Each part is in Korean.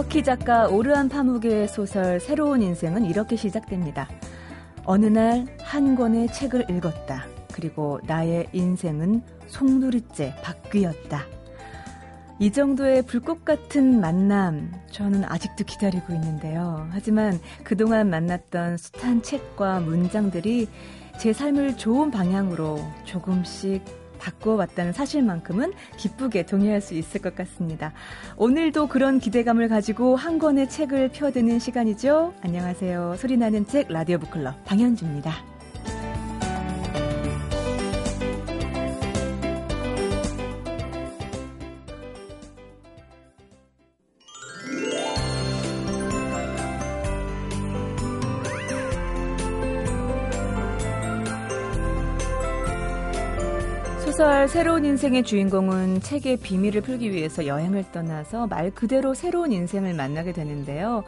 터키 작가 오르안 파무게의 소설 새로운 인생은 이렇게 시작됩니다. 어느 날 한 권의 책을 읽었다. 그리고 나의 인생은 송두리째 바뀌었다. 이 정도의 불꽃 같은 만남, 저는 아직도 기다리고 있는데요. 하지만 그동안 만났던 숱한 책과 문장들이 제 삶을 좋은 방향으로 조금씩 바꿔왔다는 사실만큼은 기쁘게 동의할 수 있을 것 같습니다. 오늘도 그런 기대감을 가지고 한 권의 책을 펴드는 시간이죠. 안녕하세요. 소리나는 책 라디오 북클럽 방현주입니다. 소설 새로운 인생의 주인공은 책의 비밀을 풀기 위해서 여행을 떠나서 말 그대로 새로운 인생을 만나게 되는데요.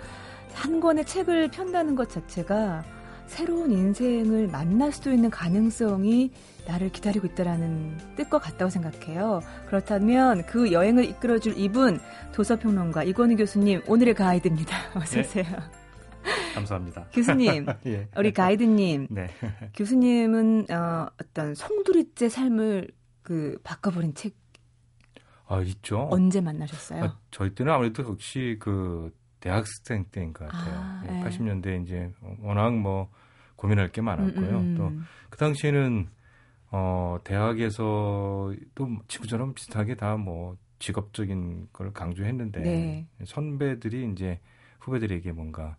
한 권의 책을 편다는 것 자체가 새로운 인생을 만날 수도 있는 가능성이 나를 기다리고 있다라는 뜻과 같다고 생각해요. 그렇다면 그 여행을 이끌어줄 이분 도서평론가 이권희 교수님 오늘의 가이드입니다. 어서 오세요. 네. 감사합니다. 교수님, 예. 우리 가이드님, 네. 교수님은 어, 어떤 송두리째 삶을 그 바꿔버린 책. 아 있죠. 언제 만나셨어요? 아, 저희 때는 아무래도 역시 그 대학생 때인 것 같아요. 아, 네. 80년대 이제 워낙 뭐 고민할 게 많았고요. 음, 음. 또그 당시에는 어 대학에서 또 친구처럼 비슷하게 다 뭐 직업적인 걸 강조했는데 네. 선배들이 이제 후배들에게 뭔가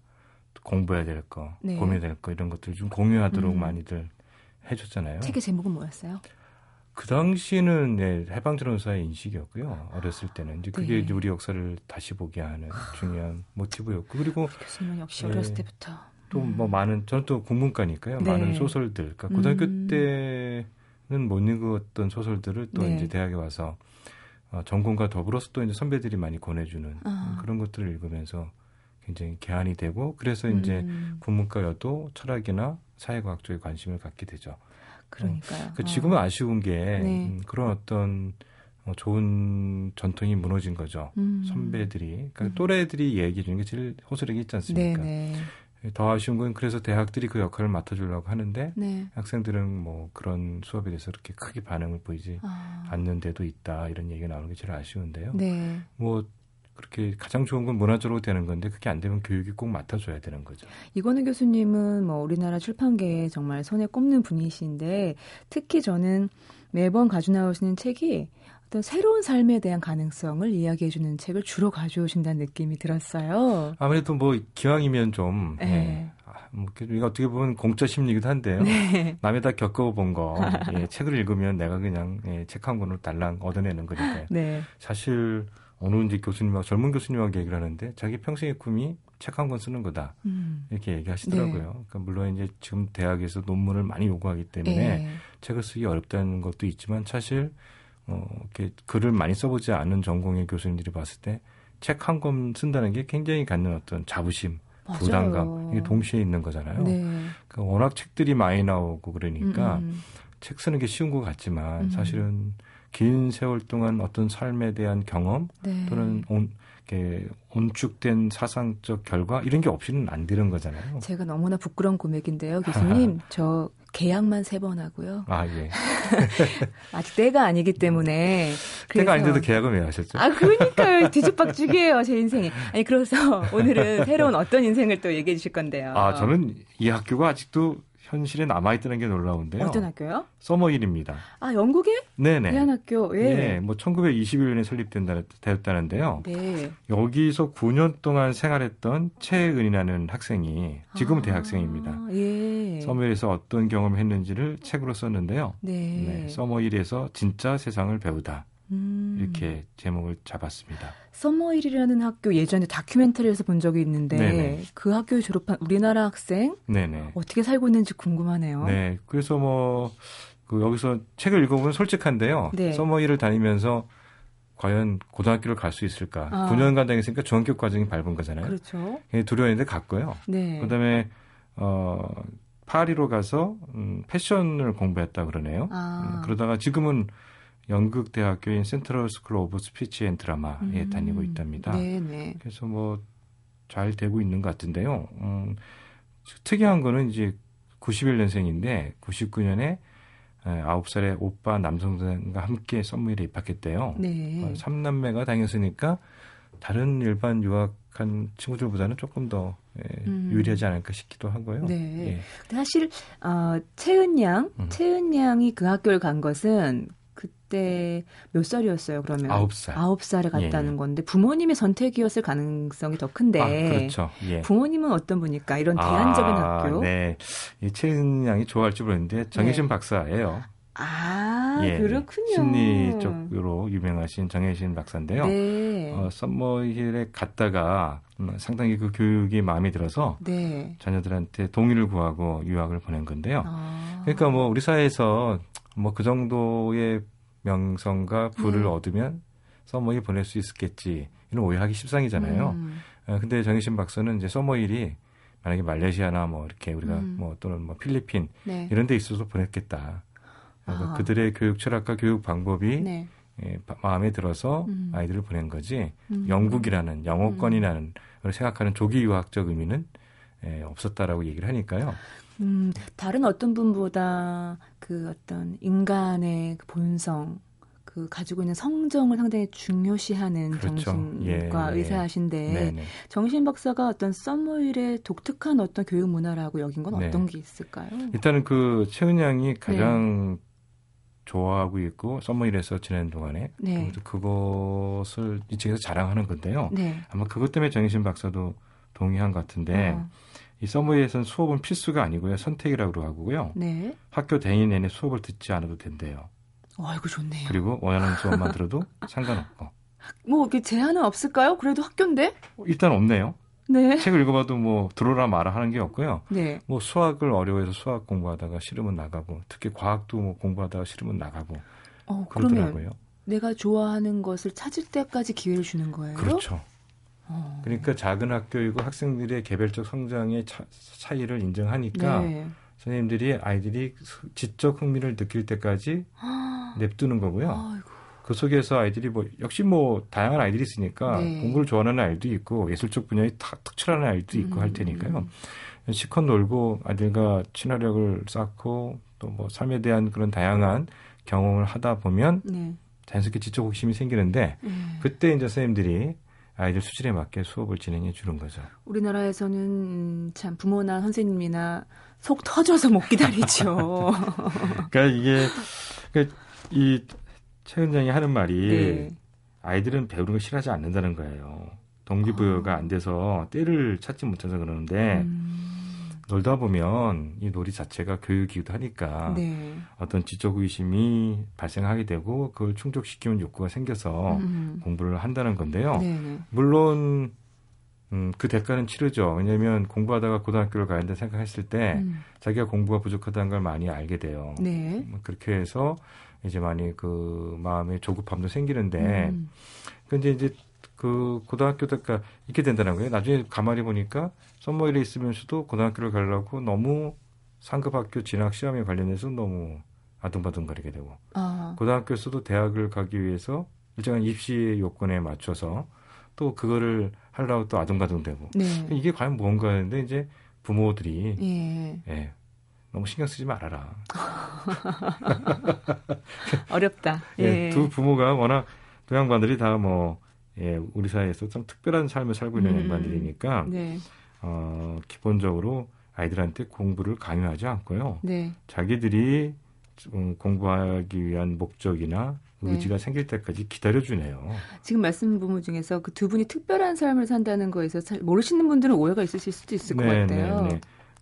공부해야 될 거, 네. 고민해야 될 거 이런 것들 좀 공유하도록 음. 많이들 해줬잖아요. 책의 제목은 뭐였어요? 그 당시는 네, 해방전원사의 인식이었고요. 어렸을 때는 이제 그게 네. 이제 우리 역사를 다시 보게 하는 중요한 모티브였고 그리고 교수님은 역시 네, 어렸을 때부터 또뭐 음. 많은 저는 또 국문과니까요. 네. 많은 소설들. 그러니까 고등학교 음. 때는 못 읽었던 소설들을 또 네. 이제 대학에 와서 어, 전공과 더불어서 또 이제 선배들이 많이 권해주는 아. 그런 것들을 읽으면서 굉장히 개안이 되고 그래서 이제 음. 국문과여도 철학이나 사회과학 쪽에 관심을 갖게 되죠. 그러니까요. 그 지금은 아 쉬운 게 네. 음, 그런 어떤 어, 좋은 전통이 무너진 거죠. 음. 선배들이 그러니까 음. 또래들이 얘기해 주는 게 제일 호소력이 있지 않습니까? 네네. 네. 더 아쉬운 건 그래서 대학들이 그 역할을 맡아주려고 하는데 네. 학생들은 뭐 그런 수업에 대해서 그렇게 크게 반응을 보이지 아. 않는 데도 있다 이런 얘기가 나오는 게 제일 아쉬운데요. 네. 뭐 그렇게 가장 좋은 건 문화적으로 되는 건데 그게 안 되면 교육이 꼭 맡아줘야 되는 거죠. 이건우 교수님은 뭐 우리나라 출판계에 정말 손에 꼽는 분이신데 특히 저는 매번 가져 나오시는 책이 어떤 새로운 삶에 대한 가능성을 이야기해주는 책을 주로 가져오신다는 느낌이 들었어요. 아무래도 뭐 기왕이면 좀 네. 네. 뭐 이거 어떻게 보면 공짜 심리기도 한데요. 네. 남이 다 겪어본 거 예, 책을 읽으면 내가 그냥 예, 책 한 권을 달랑 얻어내는 거니까요. 네. 사실 어느 이제 교수님하고 젊은 교수님하고 얘기를 하는데 자기 평생의 꿈이 책 한 권 쓰는 거다 음. 이렇게 얘기하시더라고요. 네. 그러니까 물론 이제 지금 대학에서 논문을 많이 요구하기 때문에 네. 책을 쓰기 어렵다는 것도 있지만 사실 어, 이렇게 글을 많이 써보지 않은 전공의 교수님들이 봤을 때 책 한 권 쓴다는 게 굉장히 갖는 어떤 자부심, 맞아요. 부담감 이게 동시에 있는 거잖아요. 네. 그러니까 워낙 책들이 많이 나오고 그러니까 음. 음. 책 쓰는 게 쉬운 것 같지만 음. 사실은 긴 세월 동안 어떤 삶에 대한 경험 네. 또는 온, 이렇게 온축된 사상적 결과 이런 게 없이는 안 되는 거잖아요. 제가 너무나 부끄러운 고백인데요, 교수님. 저 계약만 세 번 하고요. 아 예. 아직 때가 아니기 때문에. 때가 아닌데도 계약을 왜 하셨죠? 아 그러니까요, 뒤집박죽이에요 제 인생이. 아니 그래서 오늘은 새로운 어떤 인생을 또 얘기해 주실 건데요. 아 저는 이 학교가 아직도 현실에 남아있다는 게 놀라운데요. 어떤 학교요? 서머힐입니다. 아, 영국에? 네네. 대한학교, 예. 네, 뭐 1921년에 설립된다, 되었다는데요. 네. 여기서 9년 동안 생활했던 최은이라는 학생이 지금 은 아, 대학생입니다. 예. 서머힐에서 어떤 경험을 했는지를 책으로 썼는데요. 네. 네 서머힐에서 진짜 세상을 배우다. 음. 이렇게 제목을 잡았습니다. 서머힐이라는 학교 예전에 다큐멘터리에서 본 적이 있는데 네네. 그 학교에 졸업한 우리나라 학생 네네. 어떻게 살고 있는지 궁금하네요. 네, 그래서 뭐 그 여기서 책을 읽어보면 솔직한데요. 네. 서머힐을 다니면서 과연 고등학교를 갈 수 있을까? 아. 9년간 다녔으니까 중학교 과정이 밟은 거잖아요. 그렇죠. 두려웠는데 갔고요. 네. 그다음에 어 파리로 가서 음, 패션을 공부했다 그러네요. 아. 음, 그러다가 지금은 연극 대학교인 Central School of Speech and Drama에 음. 다니고 있답니다. 네네. 그래서 뭐 잘 되고 있는 것 같은데요. 음, 특이한 거는 이제 91년생인데 99년에 9살의 오빠 남성과 함께 썸머일에 입학했대요. 네. 3남매가 어, 다녔으니까 다른 일반 유학한 친구들보다는 조금 더 예, 음. 유리하지 않을까 싶기도 하고요. 네. 예. 사실 어, 채은 양, 음. 채은 양이 그 학교를 간 것은 그때 몇 살이었어요, 그러면? 아홉 살. 아홉 살에 갔다는 예. 건데, 부모님의 선택이었을 가능성이 더 큰데. 아, 그렇죠. 예. 부모님은 어떤 분일까? 이런 대안적인 아, 학교. 네. 이 최은 양이 좋아할지 모르는데, 정혜신 네. 박사예요. 아, 예, 그렇군요. 심리 쪽으로 유명하신 정혜신 박사인데요. 네. 어, 썸머힐에 갔다가 음, 상당히 그 교육이 마음에 들어서 네. 자녀들한테 동의를 구하고 유학을 보낸 건데요. 아. 그러니까 뭐 우리 사회에서 뭐 그 정도의 명성과 부를 네. 얻으면 서머힐 보낼 수 있었겠지. 이런 오해하기 십상이잖아요. 음. 어, 근데 정희신 박사는 이제 서머힐이 만약에 말레이시아나 뭐 이렇게 우리가 음. 뭐 또는 뭐 필리핀 네. 이런 데 있어서 보냈겠다. 그러니까 아. 그들의 교육 철학과 교육 방법이 네. 예, 마음에 들어서 음. 아이들을 보낸 거지 음. 영국이라는 영어권이라는 걸 생각하는 조기 유학적 의미는 예, 없었다라고 얘기를 하니까요. 음, 다른 어떤 분보다 그 어떤 인간의 그 본성, 그 가지고 있는 성정을 상당히 중요시하는 그렇죠. 정신과 예, 예. 의사하신데 예. 정신 박사가 어떤 썸머일의 독특한 어떤 교육 문화라고 여긴 건 네. 어떤 게 있을까요? 일단은 그 최은 양이 가장 네. 좋아하고 있고 썸머일에서 지내는 동안에 네. 그것을 이 책에서 자랑하는 건데요. 네. 아마 그것 때문에 정신 박사도 동의한 것 같은데 어. 이 서머일에서는 수업은 필수가 아니고요. 선택이라고 하고요. 네. 학교 대인 내내 수업을 듣지 않아도 된대요. 아이고 좋네요. 그리고 원하는 수업만 들어도 상관없고. 뭐 제한은 없을까요? 그래도 학교인데? 일단 없네요. 네. 책을 읽어봐도 뭐 들어라 마라 하는 게 없고요. 네. 뭐 수학을 어려워해서 수학 공부하다가 싫으면 나가고 특히 과학도 뭐 공부하다가 싫으면 나가고 어, 그러더라고요. 내가 좋아하는 것을 찾을 때까지 기회를 주는 거예요. 그렇죠. 어. 그러니까 작은 학교이고 학생들의 개별적 성장의 차, 차이를 인정하니까 네. 선생님들이 아이들이 지적 흥미를 느낄 때까지 냅두는 거고요. 아이고. 그 속에서 아이들이 뭐 역시 뭐 다양한 아이들이 있으니까 네. 공부를 좋아하는 아이도 있고 예술적 분야에 다 특출하는 아이도 있고 음. 할 테니까요. 시컷 놀고 아이들과 친화력을 쌓고 또 뭐 삶에 대한 그런 다양한 경험을 하다 보면 네. 자연스럽게 지적 호기심이 생기는데 음. 그때 이제 선생님들이 아이들 수준에 맞게 수업을 진행해 주는 거죠. 우리나라에서는 참 부모나 선생님이나 속 터져서 못 기다리죠. 그러니까 이게 그러니까 이 최은장이 하는 말이 네. 아이들은 배우는 걸 싫어하지 않는다는 거예요. 동기부여가 아. 안 돼서 때를 찾지 못해서 그러는데 음. 놀다 보면 이 놀이 자체가 교육이기도 하니까 네. 어떤 지적 의심이 발생하게 되고 그걸 충족시키는 욕구가 생겨서 음. 공부를 한다는 건데요. 네. 물론 음, 그 대가는 치르죠. 왜냐하면 공부하다가 고등학교를 가야 된다 생각했을 때 음. 자기가 공부가 부족하다는 걸 많이 알게 돼요. 네. 뭐 그렇게 해서 이제 많이 그 마음의 조급함도 생기는데 음. 근데 이제 그 고등학교 때가 있게 된다는 거예요. 나중에 가만히 보니까 썸머일에 있으면서도 고등학교를 가려고 너무 상급 학교 진학 시험에 관련해서 너무 아둥바둥거리게 되고 아. 고등학교에서도 대학을 가기 위해서 일정한 입시 요건에 맞춰서 또 그거를 하려고 또 아둥바둥되고 네. 이게 과연 뭔가 하는데 이제 부모들이 예. 예. 너무 신경 쓰지 말아라. 어렵다. 예. 예. 두 부모가 워낙 두 양반들이 다 뭐, 예, 우리 사회에서 좀 특별한 삶을 살고 있는 음, 양반들이니까, 네. 어, 기본적으로 아이들한테 공부를 강요하지 않고요. 네. 자기들이 음, 공부하기 위한 목적이나 네. 의지가 네. 생길 때까지 기다려주네요. 지금 말씀 부분 중에서 그 두 분이 특별한 삶을 산다는 거에서 잘 모르시는 분들은 오해가 있으실 수도 있을 네, 것 같아요. 네, 네.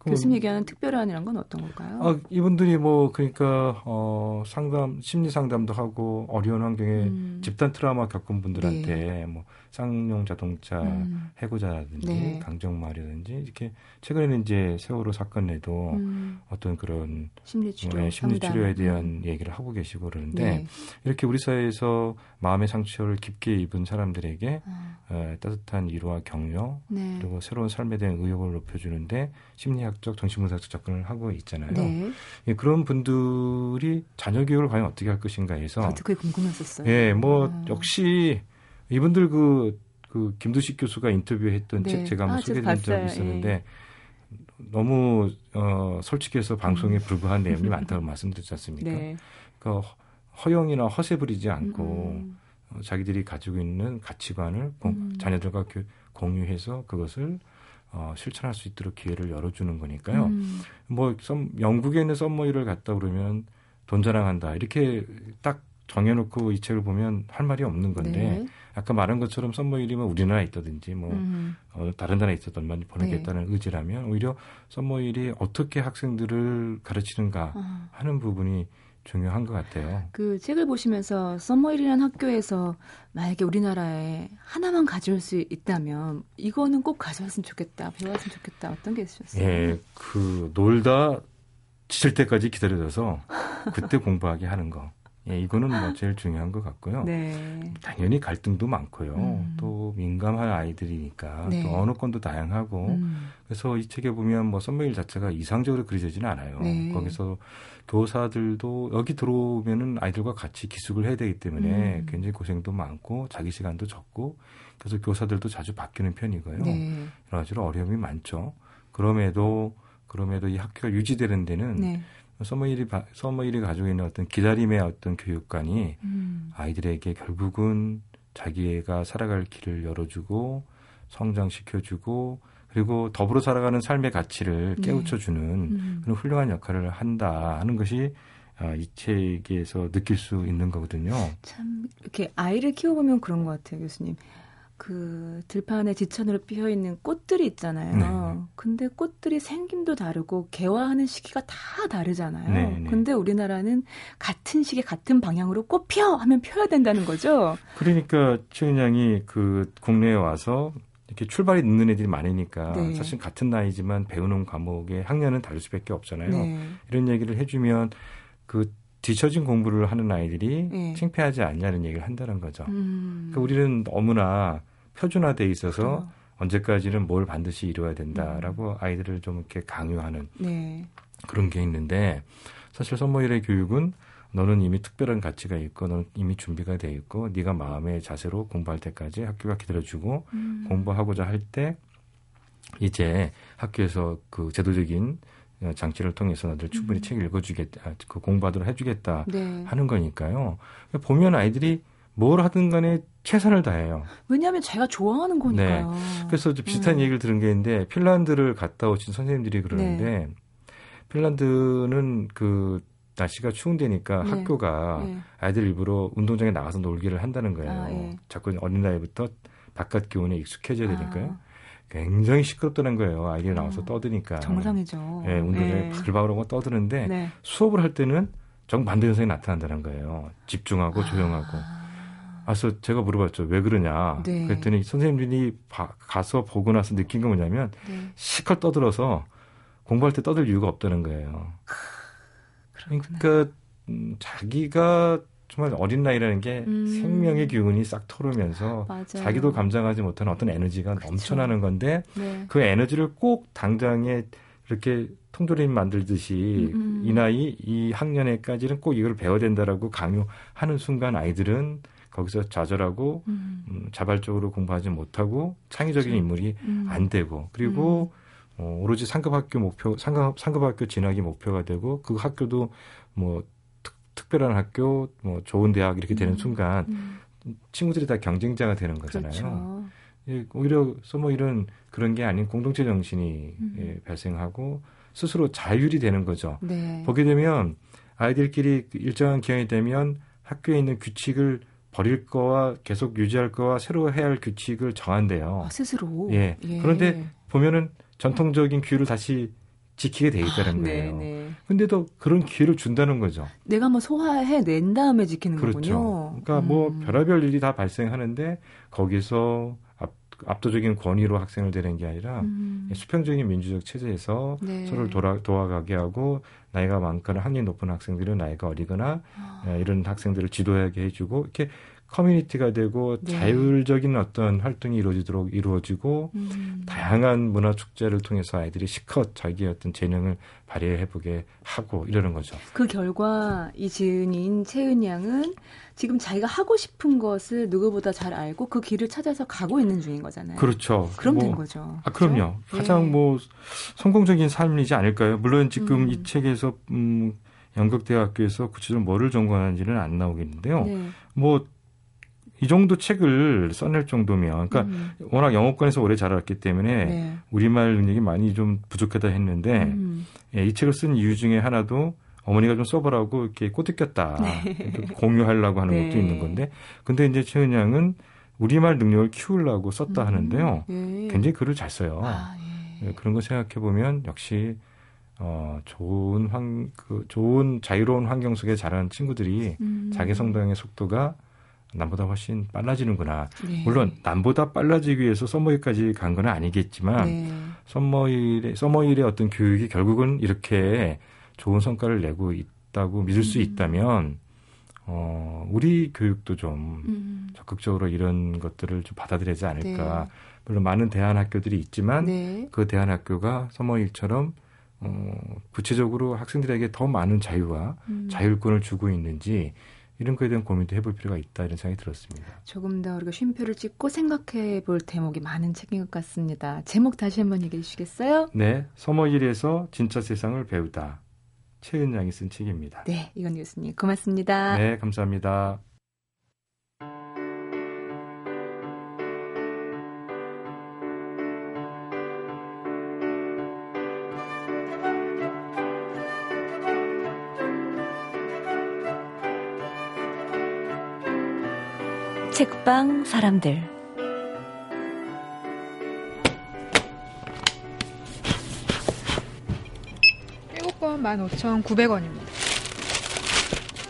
교수님 얘기하는 특별한이란 건 어떤 걸까요? 아, 이분들이 뭐 그러니까 어 상담 심리 상담도 하고 어려운 환경에 음. 집단 트라우마 겪은 분들한테 네. 뭐 쌍용 자동차 음. 해고자라든지 네. 강정말이라든지 이렇게 최근에는 이제 세월호 사건에도 음. 어떤 그런 심리 치료, 네, 심리 치료에 대한 음. 얘기를 하고 계시고 그러는데 네. 이렇게 우리 사회에서 마음의 상처를 깊게 입은 사람들에게 아. 어, 따뜻한 위로와 격려 네. 그리고 새로운 삶에 대한 의욕을 높여주는데 심리학 심리학적, 정신분석적 접근을 하고 있잖아요. 네. 예, 그런 분들이 자녀 교육을 과연 어떻게 할 것인가 해서 저도 그게 궁금했었어요. 예, 뭐 아. 역시 이분들 그, 그 김두식 교수가 인터뷰했던 네. 책 제가 한번 아, 소개드린 적이 있었는데 예. 너무 어 솔직해서 방송에 음. 불과한 내용이 많다고 말씀드렸지 않습니까? 네. 그러니까 허용이나 허세 부리지 않고 음. 어, 자기들이 가지고 있는 가치관을 음. 자녀들과 교, 공유해서 그것을 어, 실천할 수 있도록 기회를 열어주는 거니까요. 음. 뭐 썸, 영국에 있는 썸머이를 갔다 그러면 돈 자랑한다 이렇게 딱 정해놓고 이 책을 보면 할 말이 없는 건데 네. 아까 말한 것처럼 썸머일이면 우리나라에 있다든지 뭐 음. 어, 다른 나라에 있었던 많이 보내겠다는 네. 의지라면 오히려 썸머일이 어떻게 학생들을 가르치는가 아. 하는 부분이 중요한 것 같아요. 그 책을 보시면서 썸머일이라는 학교에서 만약에 우리나라에 하나만 가져올 수 있다면 이거는 꼭 가져왔으면 좋겠다, 배워왔으면 좋겠다 어떤 게 있으셨어요? 예, 그 놀다 지칠 때까지 기다려줘서 그때 공부하게 하는 거. 예, 이거는 뭐 제일 중요한 것 같고요. 네. 당연히 갈등도 많고요. 음. 또 민감한 아이들이니까 네. 또 언어권도 다양하고 음. 그래서 이 책에 보면 뭐 썸메일 자체가 이상적으로 그려지지는 않아요. 네. 거기서 교사들도 여기 들어오면은 아이들과 같이 기숙을 해야 되기 때문에 음. 굉장히 고생도 많고 자기 시간도 적고 그래서 교사들도 자주 바뀌는 편이고요. 네. 여러 가지로 어려움이 많죠. 그럼에도 그럼에도 이 학교가 유지되는 데는 네. 서머일이 서머일이 가지고 있는 어떤 기다림의 어떤 교육관이 음. 아이들에게 결국은 자기가 살아갈 길을 열어주고 성장시켜주고 그리고 더불어 살아가는 삶의 가치를 네. 깨우쳐주는 음. 그런 훌륭한 역할을 한다 하는 것이 아, 이 책에서 느낄 수 있는 거거든요. 참 이렇게 아이를 키워보면 그런 것 같아요, 교수님. 그 들판에 지천으로 피어 있는 꽃들이 있잖아요. 네. 근데 꽃들이 생김도 다르고 개화하는 시기가 다 다르잖아요. 네, 네. 근데 우리나라는 같은 시기 같은 방향으로 꽃 피어 하면 피어야 된다는 거죠. 그러니까 최은양이 그 국내에 와서 이렇게 출발이 늦는 애들이 많으니까 네. 사실 같은 나이지만 배우는 과목의 학년은 다를 수밖에 없잖아요. 네. 이런 얘기를 해주면 그 뒤처진 공부를 하는 아이들이 네. 창피하지 않냐는 얘기를 한다는 거죠. 음. 그러니까 우리는 너무나 표준화돼 있어서 어. 언제까지는 뭘 반드시 이루어야 된다라고 음. 아이들을 좀 이렇게 강요하는 네. 그런 게 있는데 사실 선모일의 교육은 너는 이미 특별한 가치가 있고 너는 이미 준비가 돼 있고 네가 마음의 자세로 공부할 때까지 학교가 기다려주고 음. 공부하고자 할 때 이제 학교에서 그 제도적인 장치를 통해서 너들 충분히 음. 책 읽어주겠다, 아, 그 공부하도록 해주겠다 네. 하는 거니까요. 보면 아이들이 뭘 하든 간에 최선을 다해요. 왜냐하면 제가 좋아하는 거니까요. 네. 그래서 비슷한 음. 얘기를 들은 게 있는데 핀란드를 갔다 오신 선생님들이 그러는데 네. 핀란드는 그 날씨가 추운 데니까 네. 학교가 네. 아이들 일부러 운동장에 나가서 놀기를 한다는 거예요. 아, 예. 자꾸 어린 나이부터 바깥 기온에 익숙해져야 되니까요. 아. 굉장히 시끄럽다는 거예요. 아이들이 나와서 아, 떠드니까. 정상이죠. 예, 운동장에 네. 바글바글하고 떠드는데 네. 수업을 할 때는 정반대 현상이 나타난다는 거예요. 집중하고 아. 조용하고. 그래서 제가 물어봤죠. 왜 그러냐. 네. 그랬더니 선생님들이 바, 가서 보고 나서 느낀 건 뭐냐면 네. 시컷 떠들어서 공부할 때 떠들 이유가 없다는 거예요. 그러니까 음, 자기가 정말 어린 나이라는 게 음. 생명의 기운이 싹 토르면서 맞아요. 자기도 감당하지 못하는 어떤 에너지가 그렇죠. 넘쳐나는 건데 네. 그 에너지를 꼭 당장에 이렇게 통조림 만들듯이 음. 이 나이 이 학년에까지는 꼭 이걸 배워야 된다라고 강요하는 순간 아이들은 거기서 좌절하고 음. 음, 자발적으로 공부하지 못하고 창의적인 그렇죠. 인물이 음. 안 되고 그리고 음. 어, 오로지 상급 학교 목표 상급 상급 학교 진학이 목표가 되고 그 학교도 뭐 특, 특별한 학교 뭐 좋은 대학 이렇게 되는 음. 순간 음. 친구들이 다 경쟁자가 되는 거잖아요. 그렇죠. 예, 오히려 소모 이런 그런 게 아닌 공동체 정신이 예, 발생하고 스스로 자율이 되는 거죠. 네. 보게 되면 아이들끼리 일정한 기간이 되면 학교에 있는 규칙을 버릴 거와 계속 유지할 거와 새로 해야 할 규칙을 정한대요. 아, 스스로. 예. 예. 그런데 보면은 전통적인 규율을 다시 지키게 돼 있다는 아, 거예요. 네네. 근데도 그런 기회를 준다는 거죠. 내가 뭐 소화해 낸 다음에 지키는 그렇죠. 거군요. 그러니까 뭐 음. 뭐 별의별 일이 다 발생하는데 거기서 압 도적인 권위로 학생을 되는 게 아니라 음. 수평적인 민주적 체제에서 네. 서로를 돌아, 도와가게 하고 나이가 많거나 학년이 높은 학생들은 나이가 어리거나 아. 예, 이런 학생들을 지도하게 해주고 이렇게 커뮤니티가 되고 네. 자율적인 어떤 활동이 이루어지도록 이루어지고 음. 다양한 문화 축제를 통해서 아이들이 시컷 자기의 어떤 재능을 발휘해 보게 하고 이러는 거죠. 그 결과 이 지은인 채은 양은 지금 자기가 하고 싶은 것을 누구보다 잘 알고 그 길을 찾아서 가고 있는 중인 거잖아요. 그렇죠. 그럼 뭐, 된 거죠. 아, 그럼요. 그렇죠? 가장 예. 뭐 성공적인 삶이지 않을까요? 물론 지금 음. 이 책에서 음 연극대학교에서 구체적으로 뭐를 전공하는지는 안 나오겠는데요. 네. 뭐 이 정도 책을 써낼 정도면, 그러니까 음. 워낙 영어권에서 오래 자랐기 때문에 네. 우리말 능력이 많이 좀 부족하다 했는데 음. 예, 이 책을 쓴 이유 중에 하나도 어머니가 좀 써보라고 이렇게 꼬드겼다 네. 공유하려고 하는 네. 것도 있는 건데, 근데 이제 최은 양은 우리말 능력을 키우려고 썼다 음. 하는데요. 예. 굉장히 글을 잘 써요. 아, 예. 예, 그런 거 생각해 보면 역시 어, 좋은 환, 그, 좋은 자유로운 환경 속에 자란 친구들이 음. 자기 성장의 속도가 남보다 훨씬 빨라지는구나. 네. 물론 남보다 빨라지기 위해서 서머일까지 간 건 아니겠지만 네. 서머일의 서머일의 어떤 교육이 결국은 이렇게 좋은 성과를 내고 있다고 믿을 음. 수 있다면 어 우리 교육도 좀 음. 적극적으로 이런 것들을 좀 받아들이지 않을까. 네. 물론 많은 대안 학교들이 있지만 네. 그 대안 학교가 서머일처럼 어 구체적으로 학생들에게 더 많은 자유와 음. 자율권을 주고 있는지 이런 거에 대한 고민도 해볼 필요가 있다 이런 생각이 들었습니다. 조금 더 우리가 쉼표를 찍고 생각해 볼 대목이 많은 책인 것 같습니다. 제목 다시 한번 얘기해 주시겠어요? 네, 서머일에서 진짜 세상을 배우다. 최은양이 쓴 책입니다. 네, 이건 교수님 고맙습니다. 네, 감사합니다. 책방 사람들 일곱 권 15,900원입니다.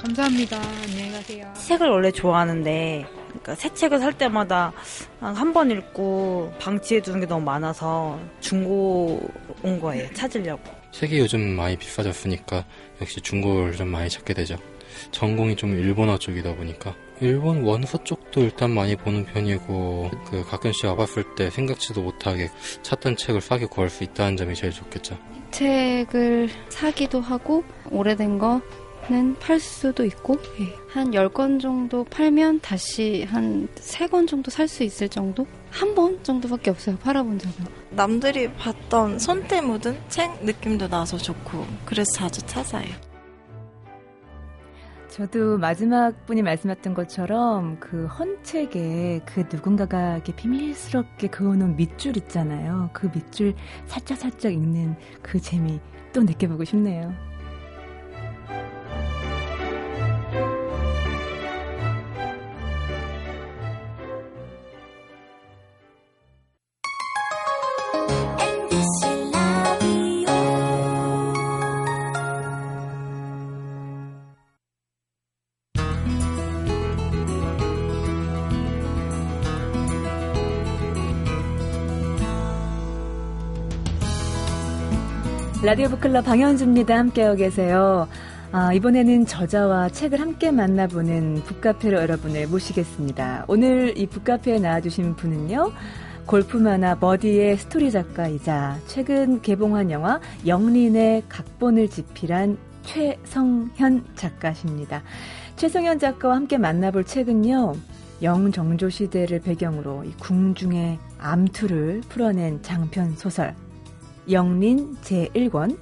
감사합니다. 안녕히 가세요. 책을 원래 좋아하는데 그러니까 새 책을 살 때마다 한 번 읽고 방치해 두는 게 너무 많아서 중고 온 거예요. 찾으려고. 책이 요즘 많이 비싸졌으니까 역시 중고를 좀 많이 찾게 되죠. 전공이 좀 일본어 쪽이다 보니까 일본 원서 쪽도 일단 많이 보는 편이고 그 가끔씩 와봤을 때 생각지도 못하게 찾던 책을 싸게 구할 수 있다는 점이 제일 좋겠죠. 책을 사기도 하고 오래된 거는 팔 수도 있고 예. 한 10권 정도 팔면 다시 한 3권 정도 살 수 있을 정도? 한 번 정도밖에 없어요. 팔아본 적은. 남들이 봤던 손때 묻은 책 느낌도 나서 좋고 그래서 자주 찾아요. 저도 마지막 분이 말씀하셨던 것처럼 그 헌책에 그 누군가가 이렇게 비밀스럽게 그어놓은 밑줄 있잖아요. 그 밑줄 살짝살짝 읽는 그 재미 또 느껴보고 싶네요. 라디오 북클럽 방현주입니다. 함께하고 계세요. 아, 이번에는 저자와 책을 함께 만나보는 북카페로 여러분을 모시겠습니다. 오늘 이 북카페에 나와주신 분은요. 골프 만화 버디의 스토리 작가이자 최근 개봉한 영화 역린의 각본을 집필한 최성현 작가십니다. 최성현 작가와 함께 만나볼 책은요. 영정조 시대를 배경으로 이 궁중의 암투를 풀어낸 장편 소설 영린 제1권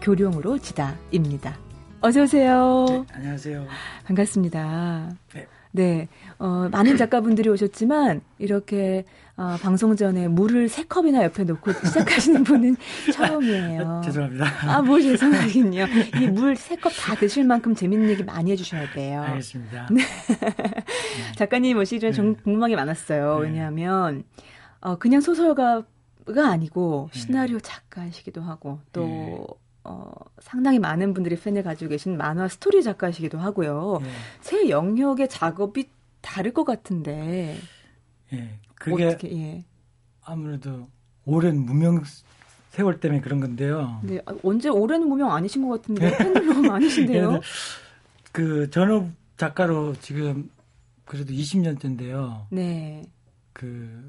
교룡으로 지다입니다. 어서 오세요. 네, 안녕하세요. 반갑습니다. 네. 네, 어, 많은 작가분들이 오셨지만 이렇게 어, 방송 전에 물을 세 컵이나 옆에 놓고 시작하시는 분은 처음이에요. 죄송합니다. 아, 뭘 죄송하긴요. 이 물 세 컵 다 드실 만큼 재밌는 얘기 많이 해주셔야 돼요. 알겠습니다. 네. 작가님 오시기 전에 좀 네. 궁금한 게 많았어요. 네. 왜냐하면 어, 그냥 소설가 가 아니고 네. 시나리오 작가이시기도 하고 또 네. 어, 상당히 많은 분들이 팬을 가지고 계신 만화 스토리 작가이시기도 하고요. 네. 새 영역의 작업이 다를 것 같은데. 예. 그게 어떻게, 예. 아무래도 오랜 무명 세월 때문에 그런 건데요. 네. 아, 언제 오랜 무명 아니신 것 같은데 팬들 너무 많으신데요. 그 전업 작가로 지금 그래도 20년대인데요. 네. 그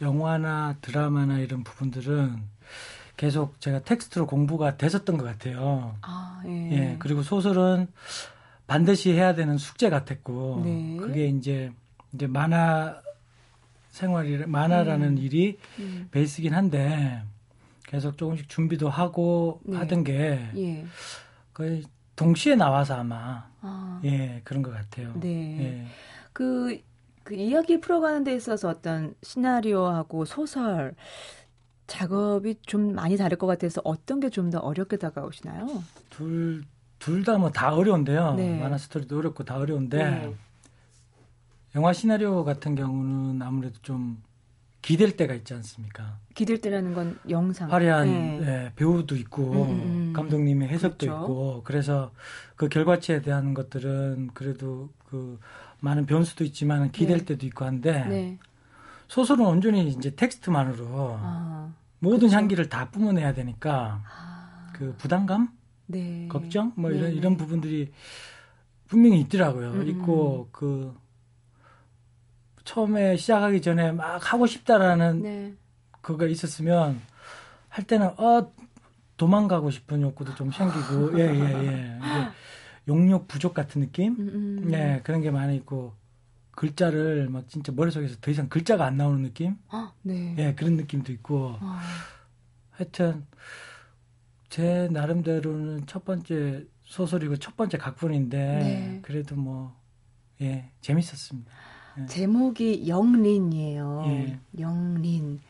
영화나 드라마나 이런 부분들은 계속 제가 텍스트로 공부가 됐었던 것 같아요. 아, 예. 예. 그리고 소설은 반드시 해야 되는 숙제 같았고, 네. 그게 이제, 이제 만화 생활이, 만화라는 음. 일이 음. 베이스긴 한데, 계속 조금씩 준비도 하고 네. 하던 게, 예. 거의 동시에 나와서 아마, 아. 예, 그런 것 같아요. 네. 예. 그, 그 이야기 풀어가는 데 있어서 어떤 시나리오하고 소설, 작업이 좀 많이 다를 것 같아서 어떤 게 좀 더 어렵게 다가오시나요? 둘, 둘 다 뭐 다 어려운데요. 네. 만화 스토리도 어렵고 다 어려운데, 네. 영화 시나리오 같은 경우는 아무래도 좀 기댈 때가 있지 않습니까? 기댈 때라는 건 영상. 화려한 네. 네, 배우도 있고, 음, 음, 음. 감독님의 해석도 그렇죠. 있고, 그래서 그 결과치에 대한 것들은 그래도 그 많은 변수도 있지만 기댈 네. 때도 있고 한데, 네. 소설은 온전히 이제 텍스트만으로 아, 모든 그쵸? 향기를 다 뿜어내야 되니까 아, 그 부담감, 네. 걱정, 뭐 이런 네 이런 부분들이 분명히 있더라고요. 음, 음. 있고 그 처음에 시작하기 전에 막 하고 싶다라는 네. 그거 있었으면 할 때는 어 도망가고 싶은 욕구도 좀 생기고 예예예 예, 예. 용력 부족 같은 느낌, 음, 음. 네 그런 게 많이 있고 글자를 막 진짜 머릿속에서 더 이상 글자가 안 나오는 느낌? 아, 네. 예, 그런 느낌도 있고. 아. 하여튼, 제 나름대로는 첫 번째 소설이고 첫 번째 각본인데, 네. 그래도 뭐, 예, 재밌었습니다. 예. 제목이 영린이에요. 예. 영린.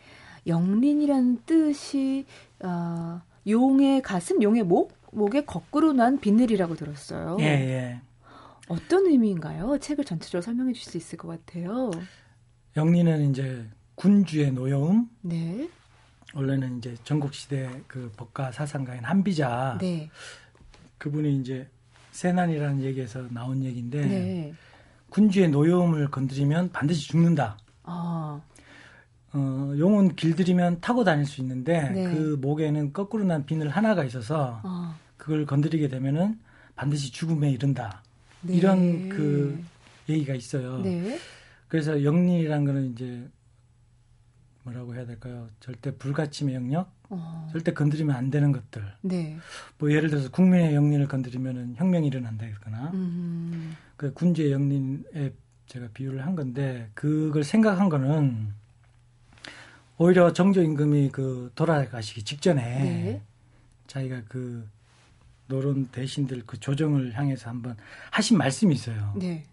영린이란 뜻이, 어, 용의 가슴, 용의 목? 목에 거꾸로 난 비늘이라고 들었어요. 예, 예. 어떤 의미인가요? 책을 전체적으로 설명해 주실 수 있을 것 같아요. 영리는 이제 군주의 노여움. 네. 원래는 이제 전국시대 그 법가 사상가인 한비자. 네. 그분이 이제 세난이라는 얘기에서 나온 얘기인데 네. 군주의 노여움을 건드리면 반드시 죽는다. 아. 어, 용은 길들이면 타고 다닐 수 있는데 네. 그 목에는 거꾸로 난 비늘 하나가 있어서 아. 그걸 건드리게 되면은 반드시 죽음에 이른다. 네. 이런 그 얘기가 있어요. 네. 그래서 영리라는 거는 이제 뭐라고 해야 될까요? 절대 불가침의 영역, 어. 절대 건드리면 안 되는 것들. 네. 뭐 예를 들어서 국민의 영린을 건드리면은 혁명이 일어난다거나, 음. 그 군주의 영린에 제가 비유를 한 건데 그걸 생각한 거는 오히려 정조 임금이 그 돌아가시기 직전에 네. 자기가 그 노론 대신들 그 조정을 향해서 한번 하신 말씀이 있어요. 네.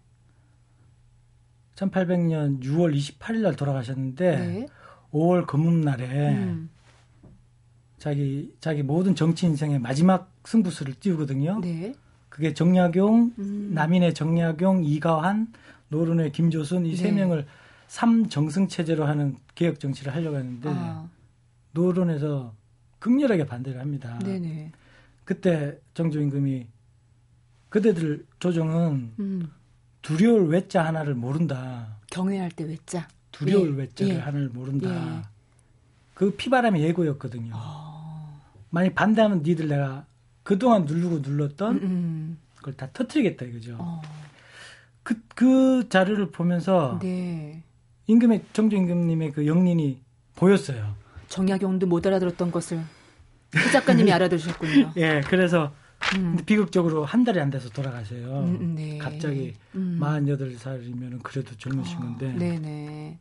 1800년 6월 28일 날 돌아가셨는데 네. 5월 금음날에 음. 자기 자기 모든 정치 인생의 마지막 승부수를 띄우거든요. 네. 그게 정약용, 음. 남인의 정약용, 이가환, 노론의 김조순 이세 네. 명을 삼정승 체제로 하는 개혁 정치를 하려고 했는데 아. 노론에서 극렬하게 반대를 합니다. 네네. 그때 정조 임금이 그대들 조정은 음. 두려울 외자 하나를 모른다. 경외할 때 외자. 두려울 예. 외자를 예. 하나를 모른다. 예. 그 피바람의 예고였거든요. 어. 만약 반대하면 니들 내가 그동안 누르고 눌렀던 음, 음. 그걸 다 터트리겠다 이거죠. 어. 그, 그 자료를 보면서 네. 임금의 정조 임금님의 그 영린이 보였어요. 정약용도 못 알아들었던 것을 그 작가님이 알아들으셨군요. 예, 그래서 음. 비극적으로 한 달이 안 돼서 돌아가세요. 음, 음 네. 갑자기 음. 48살이면 그래도 젊으신 어, 건데. 네네.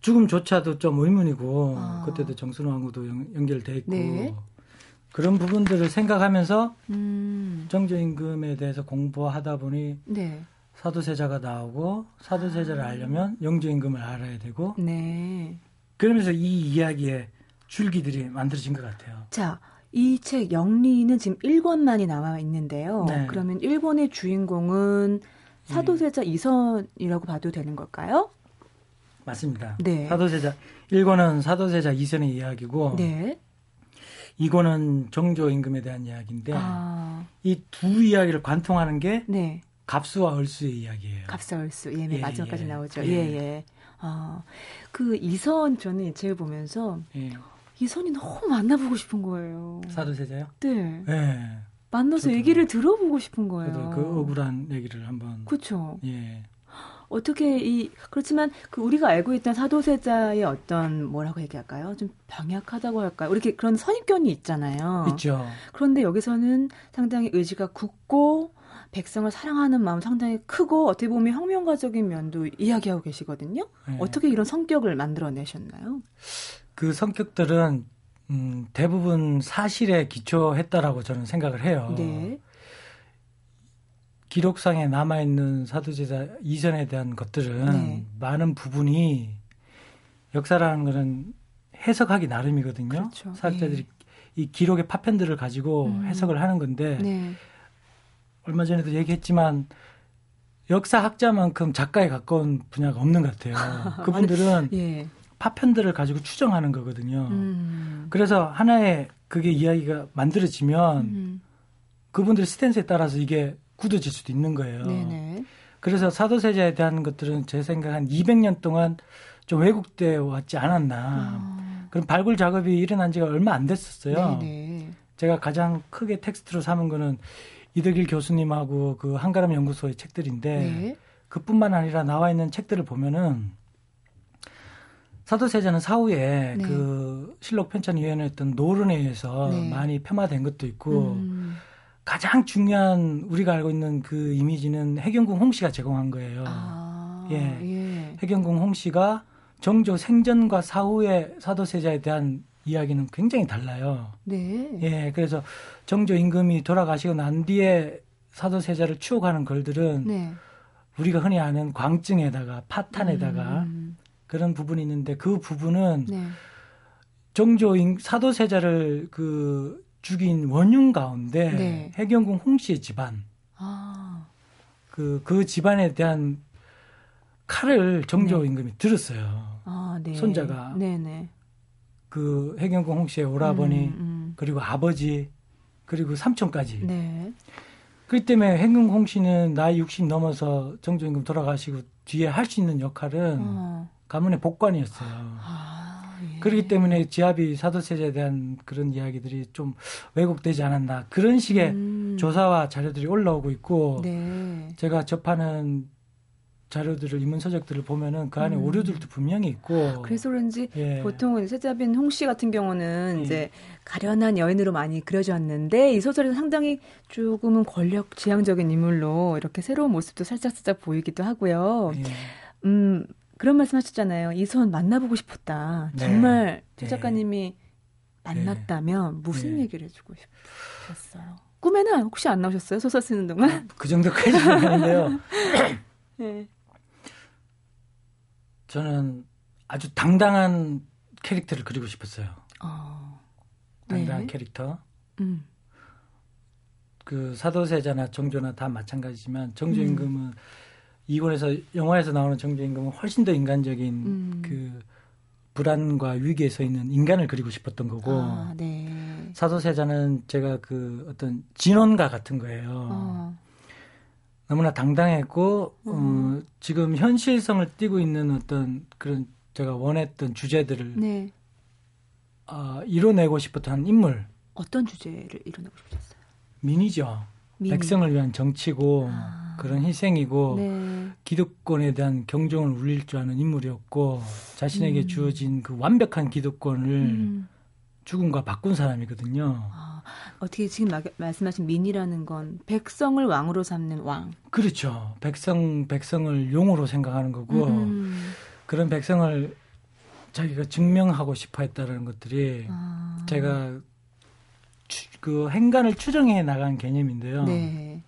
죽음조차도 좀 의문이고, 아. 그때도 정순호 왕후도 연, 결돼 있고, 네. 그런 부분들을 생각하면서 음. 정조 임금에 대해서 공부하다 보니 네. 사도세자가 나오고 사도세자를 아. 알려면 영조임금을 알아야 되고 네. 그러면서 이 이야기에 줄기들이 만들어진 것 같아요. 자, 이 책 영리는 지금 1권만이 나와 있는데요. 네. 그러면 1권의 주인공은 사도세자 네. 이선이라고 봐도 되는 걸까요? 맞습니다. 네. 사도세자 1권은 사도세자 이선의 이야기고 네. 2권은 정조 임금에 대한 이야기인데 아. 이두 이야기를 관통하는 게 네. 갑수와 얼수의 이야기예요. 갑수와 얼수. 예, 네, 예, 마지막까지 예. 나오죠. 예, 예. 예. 아, 그 이선 저는 이 책을 보면서 예. 이선이 너무 만나보고 싶은 거예요. 사도세자요? 네. 네. 만나서 얘기를 들어보고 싶은 거예요. 그 억울한 얘기를 한번. 그렇죠. 예. 어떻게 이 그렇지만 그 우리가 알고 있던 사도세자의 어떤 뭐라고 얘기할까요? 좀 병약하다고 할까요? 이렇게 그런 선입견이 있잖아요. 있죠. 그런데 여기서는 상당히 의지가 굳고 백성을 사랑하는 마음 상당히 크고 어떻게 보면 혁명가적인 면도 이야기하고 계시거든요. 네. 어떻게 이런 성격을 만들어내셨나요? 그 성격들은 음, 대부분 사실에 기초했다라고 저는 생각을 해요. 네. 기록상에 남아있는 사도제자 이전에 대한 것들은 네. 많은 부분이 역사라는 것은 해석하기 나름이거든요. 그렇죠. 사학자들이 네. 이 기록의 파편들을 가지고 음. 해석을 하는 건데 네. 얼마 전에도 얘기했지만 역사학자만큼 작가에 가까운 분야가 없는 것 같아요. 그분들은 예. 파편들을 가지고 추정하는 거거든요. 음. 그래서 하나의 그게 이야기가 만들어지면 음. 그분들의 스탠스에 따라서 이게 굳어질 수도 있는 거예요. 네네. 그래서 사도세자에 대한 것들은 제 생각 한 200년 동안 좀 왜곡되어 왔지 않았나. 아. 그럼 발굴 작업이 일어난 지가 얼마 안 됐었어요. 네네. 제가 가장 크게 텍스트로 삼은 거는 이덕일 교수님하고 그 한가람 연구소의 책들인데 네. 그뿐만 아니라 나와 있는 책들을 보면은 사도세자는 사후에 네. 그 실록 편찬 위원회였던 노른에 의해서 네. 많이 폄하된 것도 있고 음. 가장 중요한 우리가 알고 있는 그 이미지는 해경궁 홍씨가 제공한 거예요. 아, 예. 예. 해경궁 홍씨가 정조 생전과 사후의 사도세자에 대한 이야기는 굉장히 달라요. 네. 예. 그래서 정조 임금이 돌아가시고 난 뒤에 사도세자를 추억하는 글들은 네. 우리가 흔히 아는 광증에다가 파탄에다가 음. 그런 부분이 있는데 그 부분은 네. 정조 사도세자를 그 죽인 원흉 가운데 네. 해경궁 홍씨의 집안 아. 그, 그 집안에 대한 칼을 정조 네. 임금이 들었어요. 아, 네. 손자가. 네네. 그 해경궁 홍씨의 오라버니 음, 음. 그리고 아버지 그리고 삼촌까지. 네. 그렇기 때문에 해경궁 홍씨는 나이 60 넘어서 정조 임금 돌아가시고 뒤에 할 수 있는 역할은 어. 가문의 복관이었어요. 아. 그렇기 때문에 지압이 사도세자에 대한 그런 이야기들이 좀 왜곡되지 않았나 그런 식의 음. 조사와 자료들이 올라오고 있고 네. 제가 접하는 자료들을 인문 서적들을 보면은 그 안에 음. 오류들도 분명히 있고 그래서 그런지 예. 보통 세자빈 홍씨 같은 경우는 예. 이제 가련한 여인으로 많이 그려졌는데 이 소설에서 상당히 조금은 권력 지향적인 인물로 이렇게 새로운 모습도 살짝살짝 보이기도 하고요. 예. 음 그런 말씀 하셨잖아요. 이 선 만나보고 싶었다. 네. 정말 최 네. 작가님이 만났다면 네. 무슨 네. 얘기를 해주고 싶었어요? 꿈에는 혹시 안 나오셨어요? 소설 쓰는 동안? 아, 그 정도까지는 아닌데요. 네. 저는 아주 당당한 캐릭터를 그리고 싶었어요. 어. 당당한 네. 캐릭터. 음. 그 사도세자나 정조나 다 마찬가지지만 정조 임금은 음. 이권에서 영화에서 나오는 정조임금은 훨씬 더 인간적인 음. 그 불안과 위기에 서 있는 인간을 그리고 싶었던 거고 아, 네. 사도세자는 제가 그 어떤 진원가 같은 거예요. 어. 너무나 당당했고 어. 어, 지금 현실성을 띠고 있는 어떤 그런 제가 원했던 주제들을 네. 어, 이뤄내고 싶었던 인물. 어떤 주제를 이뤄내고 싶으셨어요? 민이죠. 민. 백성을 위한 정치고 아. 그런 희생이고 네. 기득권에 대한 경종을 울릴 줄 아는 인물이었고 자신에게 음. 주어진 그 완벽한 기득권을 음. 죽음과 바꾼 사람이거든요. 아, 어떻게 지금 마, 말씀하신 민이라는 건 백성을 왕으로 삼는 왕. 그렇죠. 백성 백성을 용으로 생각하는 거고 음. 그런 백성을 자기가 증명하고 싶어 했다는 것들이 아. 제가 추, 그 행간을 추정해 나간 개념인데요. 네.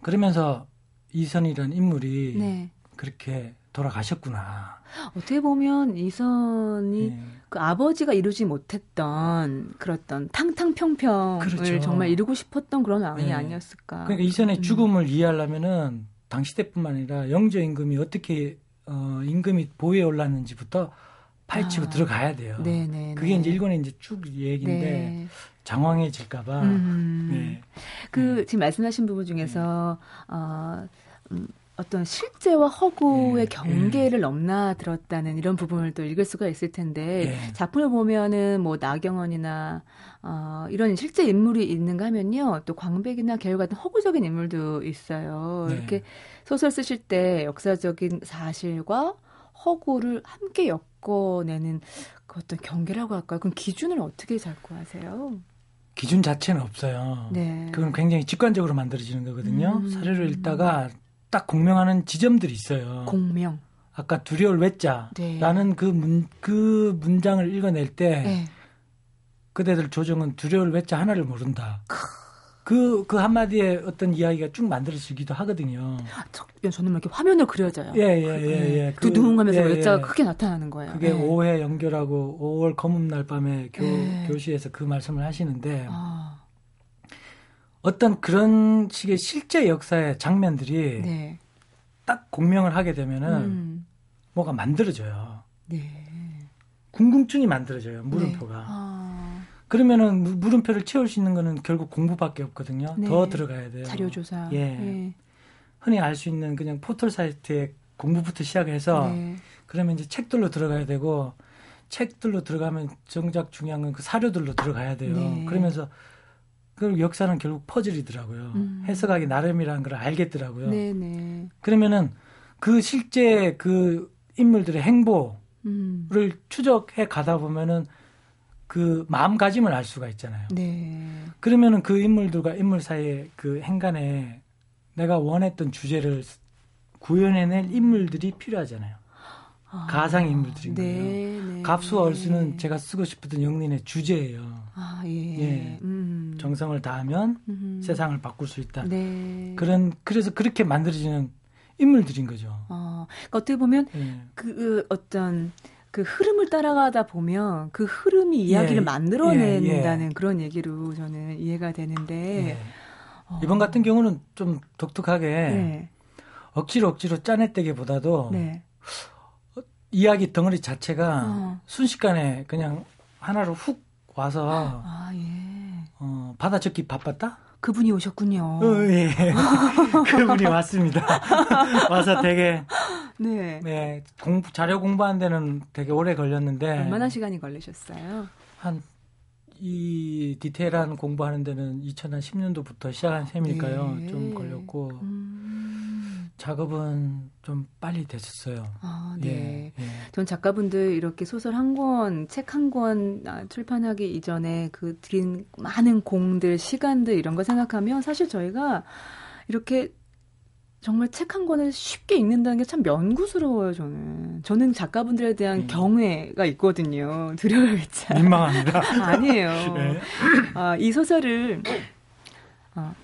그러면서 이선이라는 인물이 네. 그렇게 돌아가셨구나. 어떻게 보면 이선이 네. 그 아버지가 이루지 못했던 그랬던 탕탕평평을 그렇죠. 정말 이루고 싶었던 그런 왕이 네. 아니었을까. 그러니까 이선의 음. 죽음을 이해하려면은 당시 때뿐만 아니라 영조 임금이 어떻게 어, 임금이 보위에 올랐는지부터 파헤치고 아. 들어가야 돼요. 네네 네, 그게 이제 네. 일본의 이제 쭉 얘기인데 네. 장황해질까봐. 음. 네. 그 네. 지금 말씀하신 부분 중에서 어, 음, 어떤 실제와 허구의 네. 경계를 네. 넘나들었다는 이런 부분을 또 읽을 수가 있을 텐데 네. 작품을 보면은 뭐 나경원이나 어, 이런 실제 인물이 있는가 하면요 또 광백이나 개울 같은 허구적인 인물도 있어요. 네. 이렇게 소설 쓰실 때 역사적인 사실과 허구를 함께 엮어내는 그 어떤 경계라고 할까요? 그럼 기준을 어떻게 잡고 하세요? 기준 자체는 없어요. 네. 그건 굉장히 직관적으로 만들어지는 거거든요. 음. 사료를 읽다가 딱 공명하는 지점들이 있어요. 공명. 아까 두려울 외자라는 네. 그, 문, 그 문장을 읽어낼 때 네. 그대들 조정은 두려울 외자 하나를 모른다. 그, 그 한마디에 어떤 이야기가 쭉 만들어지기도 하거든요. 아, 저, 저는 이렇게 화면을 그려져요. 예, 예, 예, 예. 그, 두둥 하면서 예, 외자가 예. 크게 나타나는 거예요. 그게 예. 5회 연결하고 5월 검은 날 밤에 교, 예. 교시에서 그 말씀을 하시는데, 아. 어떤 그런 식의 실제 역사의 장면들이 네. 딱 공명을 하게 되면은 음. 뭐가 만들어져요. 네. 궁금증이 만들어져요. 물음표가. 네. 아. 그러면은 물음표를 채울 수 있는 거는 결국 공부밖에 없거든요. 네. 더 들어가야 돼요. 자료 조사. 예. 예. 흔히 알 수 있는 그냥 포털 사이트에 공부부터 시작해서 네. 그러면 이제 책들로 들어가야 되고 책들로 들어가면 정작 중요한 건 그 사료들로 들어가야 돼요. 네. 그러면서 그 역사는 결국 퍼즐이더라고요. 음. 해석하기 나름이라는 걸 알겠더라고요. 네네. 네. 그러면은 그 실제 그 인물들의 행보를 음. 추적해 가다 보면은 그 마음가짐을 알 수가 있잖아요. 네. 그러면은 그 인물들과 인물 사이의 그 행간에 내가 원했던 주제를 구현해낼 인물들이 필요하잖아요. 아, 가상 인물들인 네, 거예요. 네, 갑수와 얼수는 제가 쓰고 싶었던 영린의 주제예요. 아, 예. 예. 음. 정성을 다하면 음. 세상을 바꿀 수 있다. 네. 그런 그래서 그렇게 만들어지는 인물들인 거죠. 아, 그러니까 어떻게 보면 예. 그 어떤 그 흐름을 따라가다 보면 그 흐름이 이야기를 예, 만들어낸다는 예, 예. 그런 얘기로 저는 이해가 되는데 어. 이번 같은 경우는 좀 독특하게 네. 억지로 억지로 짜냈다기보다도 네. 이야기 덩어리 자체가 어. 순식간에 그냥 하나로 훅 와서 아, 예. 어, 받아 적기 바빴다? 그분이 오셨군요. 어, 예. 그분이 왔습니다. 와서 되게 네. 네. 공부 자료 공부하는 데는 되게 오래 걸렸는데 얼마나 시간이 걸리셨어요? 한 이 디테일한 공부하는 데는 2010년도부터 시작한 셈일까요? 네. 좀 걸렸고 음. 작업은 좀 빨리 됐었어요. 아, 네. 예, 예. 전 작가분들 이렇게 소설 한 권, 책 한권 아, 출판하기 이전에 그 드린 많은 공들, 시간들 이런 거 생각하면 사실 저희가 이렇게 정말 책 한 권을 쉽게 읽는다는 게 참 면구스러워요, 저는. 저는 작가분들에 대한 음. 경외가 있거든요. 두려워했죠. 민망합니다. 아니에요. 네. 아, 이 소설을, 아,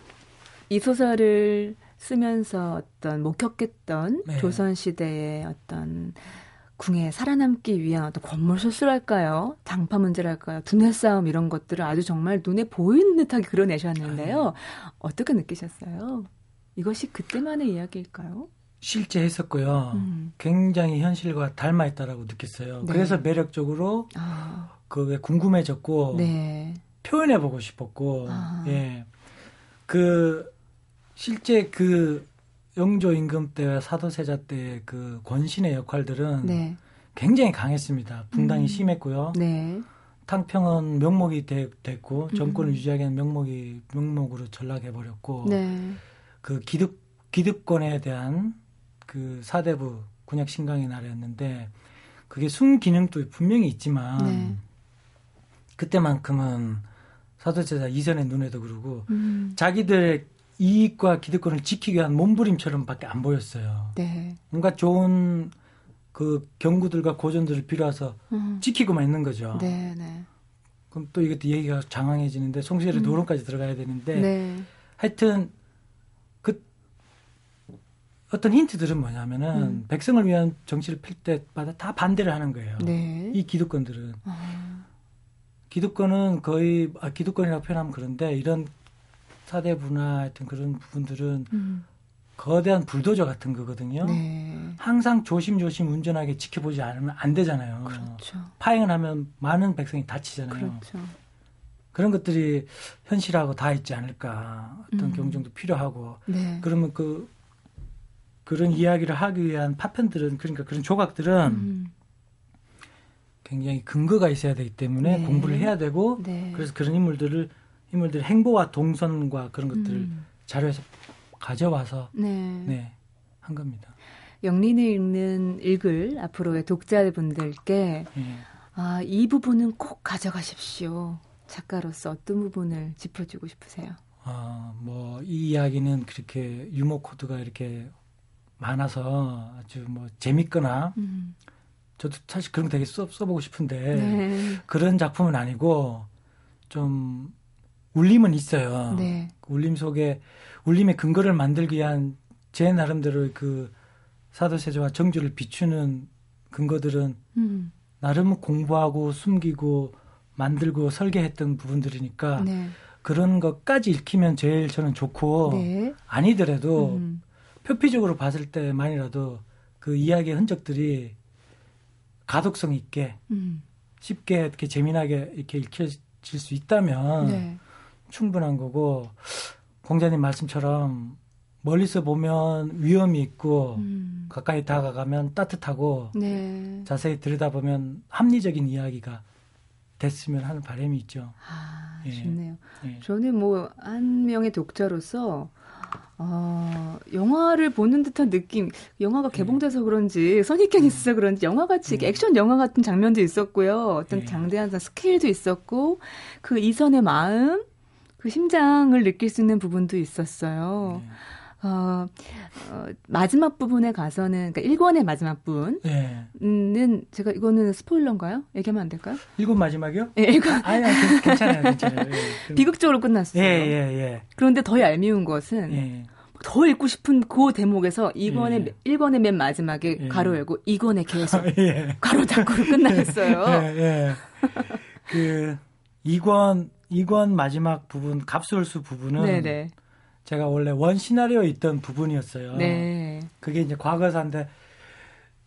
이 소설을 쓰면서 어떤 목격했던 네. 조선 시대의 어떤 궁에 살아남기 위한 어떤 건물 실수랄까요? 장파 문제랄까요? 두뇌 싸움 이런 것들을 아주 정말 눈에 보이는 듯하게 그려내셨는데요. 아, 네. 어떻게 느끼셨어요? 이것이 그때만의 이야기일까요? 실제 했었고요. 음. 굉장히 현실과 닮아 있다라고 느꼈어요. 네. 그래서 매력적으로 아. 그게 궁금해졌고 네. 표현해 보고 싶었고 아. 예. 그 실제 그 영조 임금 때와 사도세자 때의 그 권신의 역할들은 네. 굉장히 강했습니다. 분당이 음. 심했고요. 네. 탕평은 명목이 되, 됐고 정권을 음. 유지하기 위한 명목이 명목으로 전락해 버렸고 네. 그 기득 기득권에 대한 그 사대부 군약 신강의 나라였는데 그게 순기능도 분명히 있지만 네. 그때만큼은 사도세자 이전의 눈에도 그러고 음. 자기들의 이익과 기득권을 지키기 위한 몸부림처럼밖에 안 보였어요. 네. 뭔가 좋은 그 경구들과 고전들을 빌어서 음. 지키고만 있는 거죠. 네, 네. 그럼 또 이것도 얘기가 장황해지는데 송시열의 음. 노론까지 들어가야 되는데 네. 하여튼 그 어떤 힌트들은 뭐냐면은 음. 백성을 위한 정치를 필 때마다 다 반대를 하는 거예요. 네. 이 기득권들은. 아. 기득권은 거의 아, 기득권이라고 표현하면 그런데 이런 사대부나 하여튼 그런 부분들은 음. 거대한 불도저 같은 거거든요. 네. 항상 조심조심 운전하게 지켜보지 않으면 안 되잖아요. 그렇죠. 파행을 하면 많은 백성이 다치잖아요. 그렇죠. 그런 것들이 현실하고 다 있지 않을까. 어떤 음. 경종도 필요하고. 네. 그러면 그 그런 이야기를 하기 위한 파편들은 그러니까 그런 조각들은 음. 굉장히 근거가 있어야 되기 때문에 네. 공부를 해야 되고 네. 그래서 그런 인물들을 인물들 행보와 동선과 그런 것들을 음. 자료에서 가져와서 네. 네, 한 겁니다. 영린을 읽는 읽을 앞으로의 독자분들께 네. 아, 이 부분은 꼭 가져가십시오. 작가로서 어떤 부분을 짚어주고 싶으세요? 아, 뭐, 이 이야기는 그렇게 유머 코드가 이렇게 많아서 아주 뭐 재밌거나, 음. 저도 사실 그런 거 되게 써, 써보고 싶은데, 네. 그런 작품은 아니고, 좀, 울림은 있어요. 네. 울림 속에, 울림의 근거를 만들기 위한 제 나름대로 그 사도세자와 정주를 비추는 근거들은 음. 나름 공부하고 숨기고 만들고 설계했던 부분들이니까 네. 그런 것까지 읽히면 제일 저는 좋고 네. 아니더라도 음. 표피적으로 봤을 때만이라도 그 이야기의 흔적들이 가독성 있게 음. 쉽게 이렇게 재미나게 이렇게 읽혀질 수 있다면 네. 충분한 거고 공자님 말씀처럼 멀리서 보면 위험이 있고 음. 가까이 다가가면 따뜻하고 네. 자세히 들여다보면 합리적인 이야기가 됐으면 하는 바람이 있죠. 아, 예. 좋네요. 예. 저는 뭐 한 명의 독자로서 어, 영화를 보는 듯한 느낌, 영화가 개봉돼서 그런지, 선입견이 음. 있어서 그런지, 영화 같이, 음. 액션 영화 같은 장면도 있었고요. 어떤 예. 장대한 스케일도 있었고, 그 이선의 마음, 그 심장을 느낄 수 있는 부분도 있었어요. 네. 어, 어, 마지막 부분에 가서는, 그러니까 1권의 마지막 부분은 네. 제가 이거는 스포일러인가요? 얘기하면 안 될까요? 1권 마지막이요? 예, 1권. 아니, 아니, 괜찮아요, 괜찮아요. 예. 비극적으로 끝났어요. 예, 예, 예. 그런데 더 얄미운 것은, 예. 더 읽고 싶은 그 대목에서 2권의, 예. 1권의 맨 마지막에 예. 가로 열고 2권에 계속 예. 가로 닫고로 끝나셨어요. 예, 예. 그, 2권, 2권 마지막 부분, 갑술수 부분은 네네. 제가 원래 원 시나리오에 있던 부분이었어요. 네. 그게 이제 과거사인데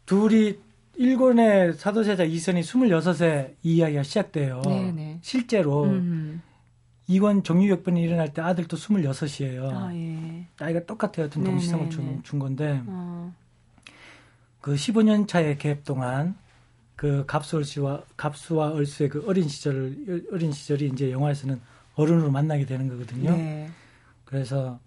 둘이 일본의 사도세자 이선이 26세 이 이야기가 시작돼요. 네네. 네. 실제로 음. 이권 종유역변이 일어날 때 아들도 26이에요. 아, 예. 나이가 똑같아요. 같은 동시성을 준, 준 건데 어. 그 15년 차의 갭 동안 그 갑수 씨와 갑수와 얼수의 그 어린 시절 어린 시절이 이제 영화에서는 어른으로 만나게 되는 거거든요. 네. 그래서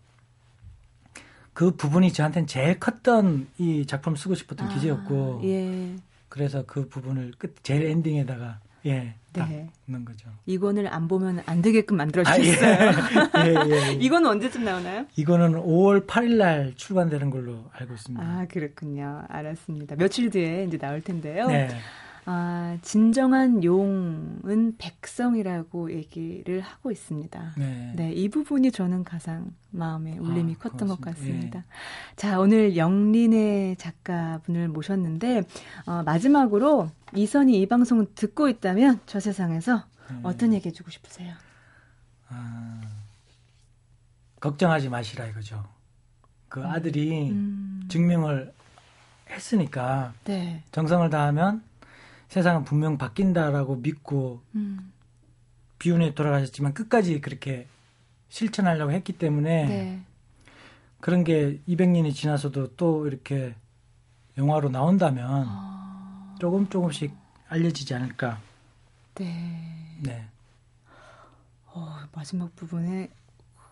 그 부분이 저한테는 제일 컸던 이 작품 쓰고 싶었던 아, 기제였고 예. 그래서 그 부분을 끝 제일 엔딩에다가 예, 딱 네. 넣은 거죠. 이건을 안 보면 안 되게끔 만들어 주셨어요. 아, 예. 예, 예, 예. 이거는 언제쯤 나오나요? 이거는 5월 8일 날 출간되는 걸로 알고 있습니다. 아, 그렇군요. 알았습니다. 며칠 뒤에 이제 나올 텐데요. 네. 아, 진정한 용은 백성이라고 얘기를 하고 있습니다. 네. 네, 이 부분이 저는 가장 마음에 울림이 아, 컸던 고맙습니다. 것 같습니다. 예. 자, 오늘 영린의 작가분을 모셨는데, 어, 마지막으로 이선이 이 방송 듣고 있다면 저 세상에서 네. 어떤 얘기 해주고 싶으세요? 아, 걱정하지 마시라 이거죠. 그 음. 아들이 음. 증명을 했으니까 네. 정성을 다하면 세상은 분명 바뀐다라고 믿고 음. 비운에 돌아가셨지만 끝까지 그렇게 실천하려고 했기 때문에 네. 그런 게 200년이 지나서도 또 이렇게 영화로 나온다면 아... 조금 조금씩 알려지지 않을까. 네. 네. 어, 마지막 부분에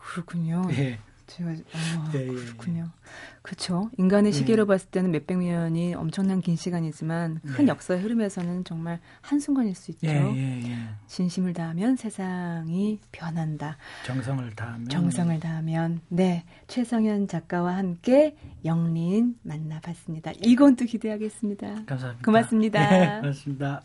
그렇군요. 네. 아, 예, 예, 그렇군요. 그렇죠. 인간의 예. 시계로 봤을 때는 몇백 년이 엄청난 긴 시간이지만 큰 예. 역사의 흐름에서는 정말 한 순간일 수 있죠. 예, 진심을 다하면 세상이 변한다. 정성을 다하면 정성을 다하면 네 최성현 작가와 함께 영린 만나봤습니다. 이건 또 기대하겠습니다. 감사합니다. 고맙습니다. 네, 고맙습니다.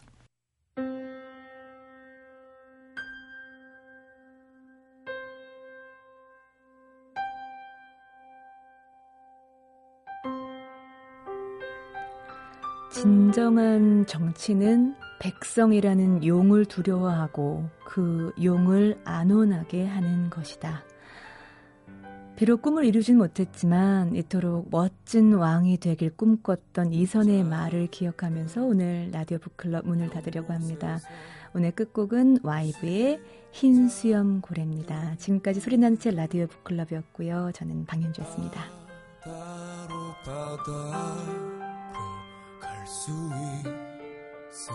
진정한 정치는 백성이라는 용을 두려워하고 그 용을 안온하게 하는 것이다. 비록 꿈을 이루진 못했지만 이토록 멋진 왕이 되길 꿈꿨던 이선의 말을 기억하면서 오늘 라디오 북클럽 문을 닫으려고 합니다. 오늘 끝곡은 와이브의 흰 수염 고래입니다. 지금까지 소리나는 책 라디오 북클럽이었고요. 저는 방현주였습니다. 수 있어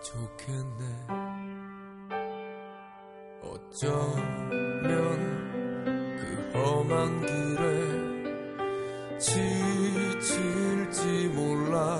좋겠네. 어쩌면 그 험한 길에 지칠지 몰라.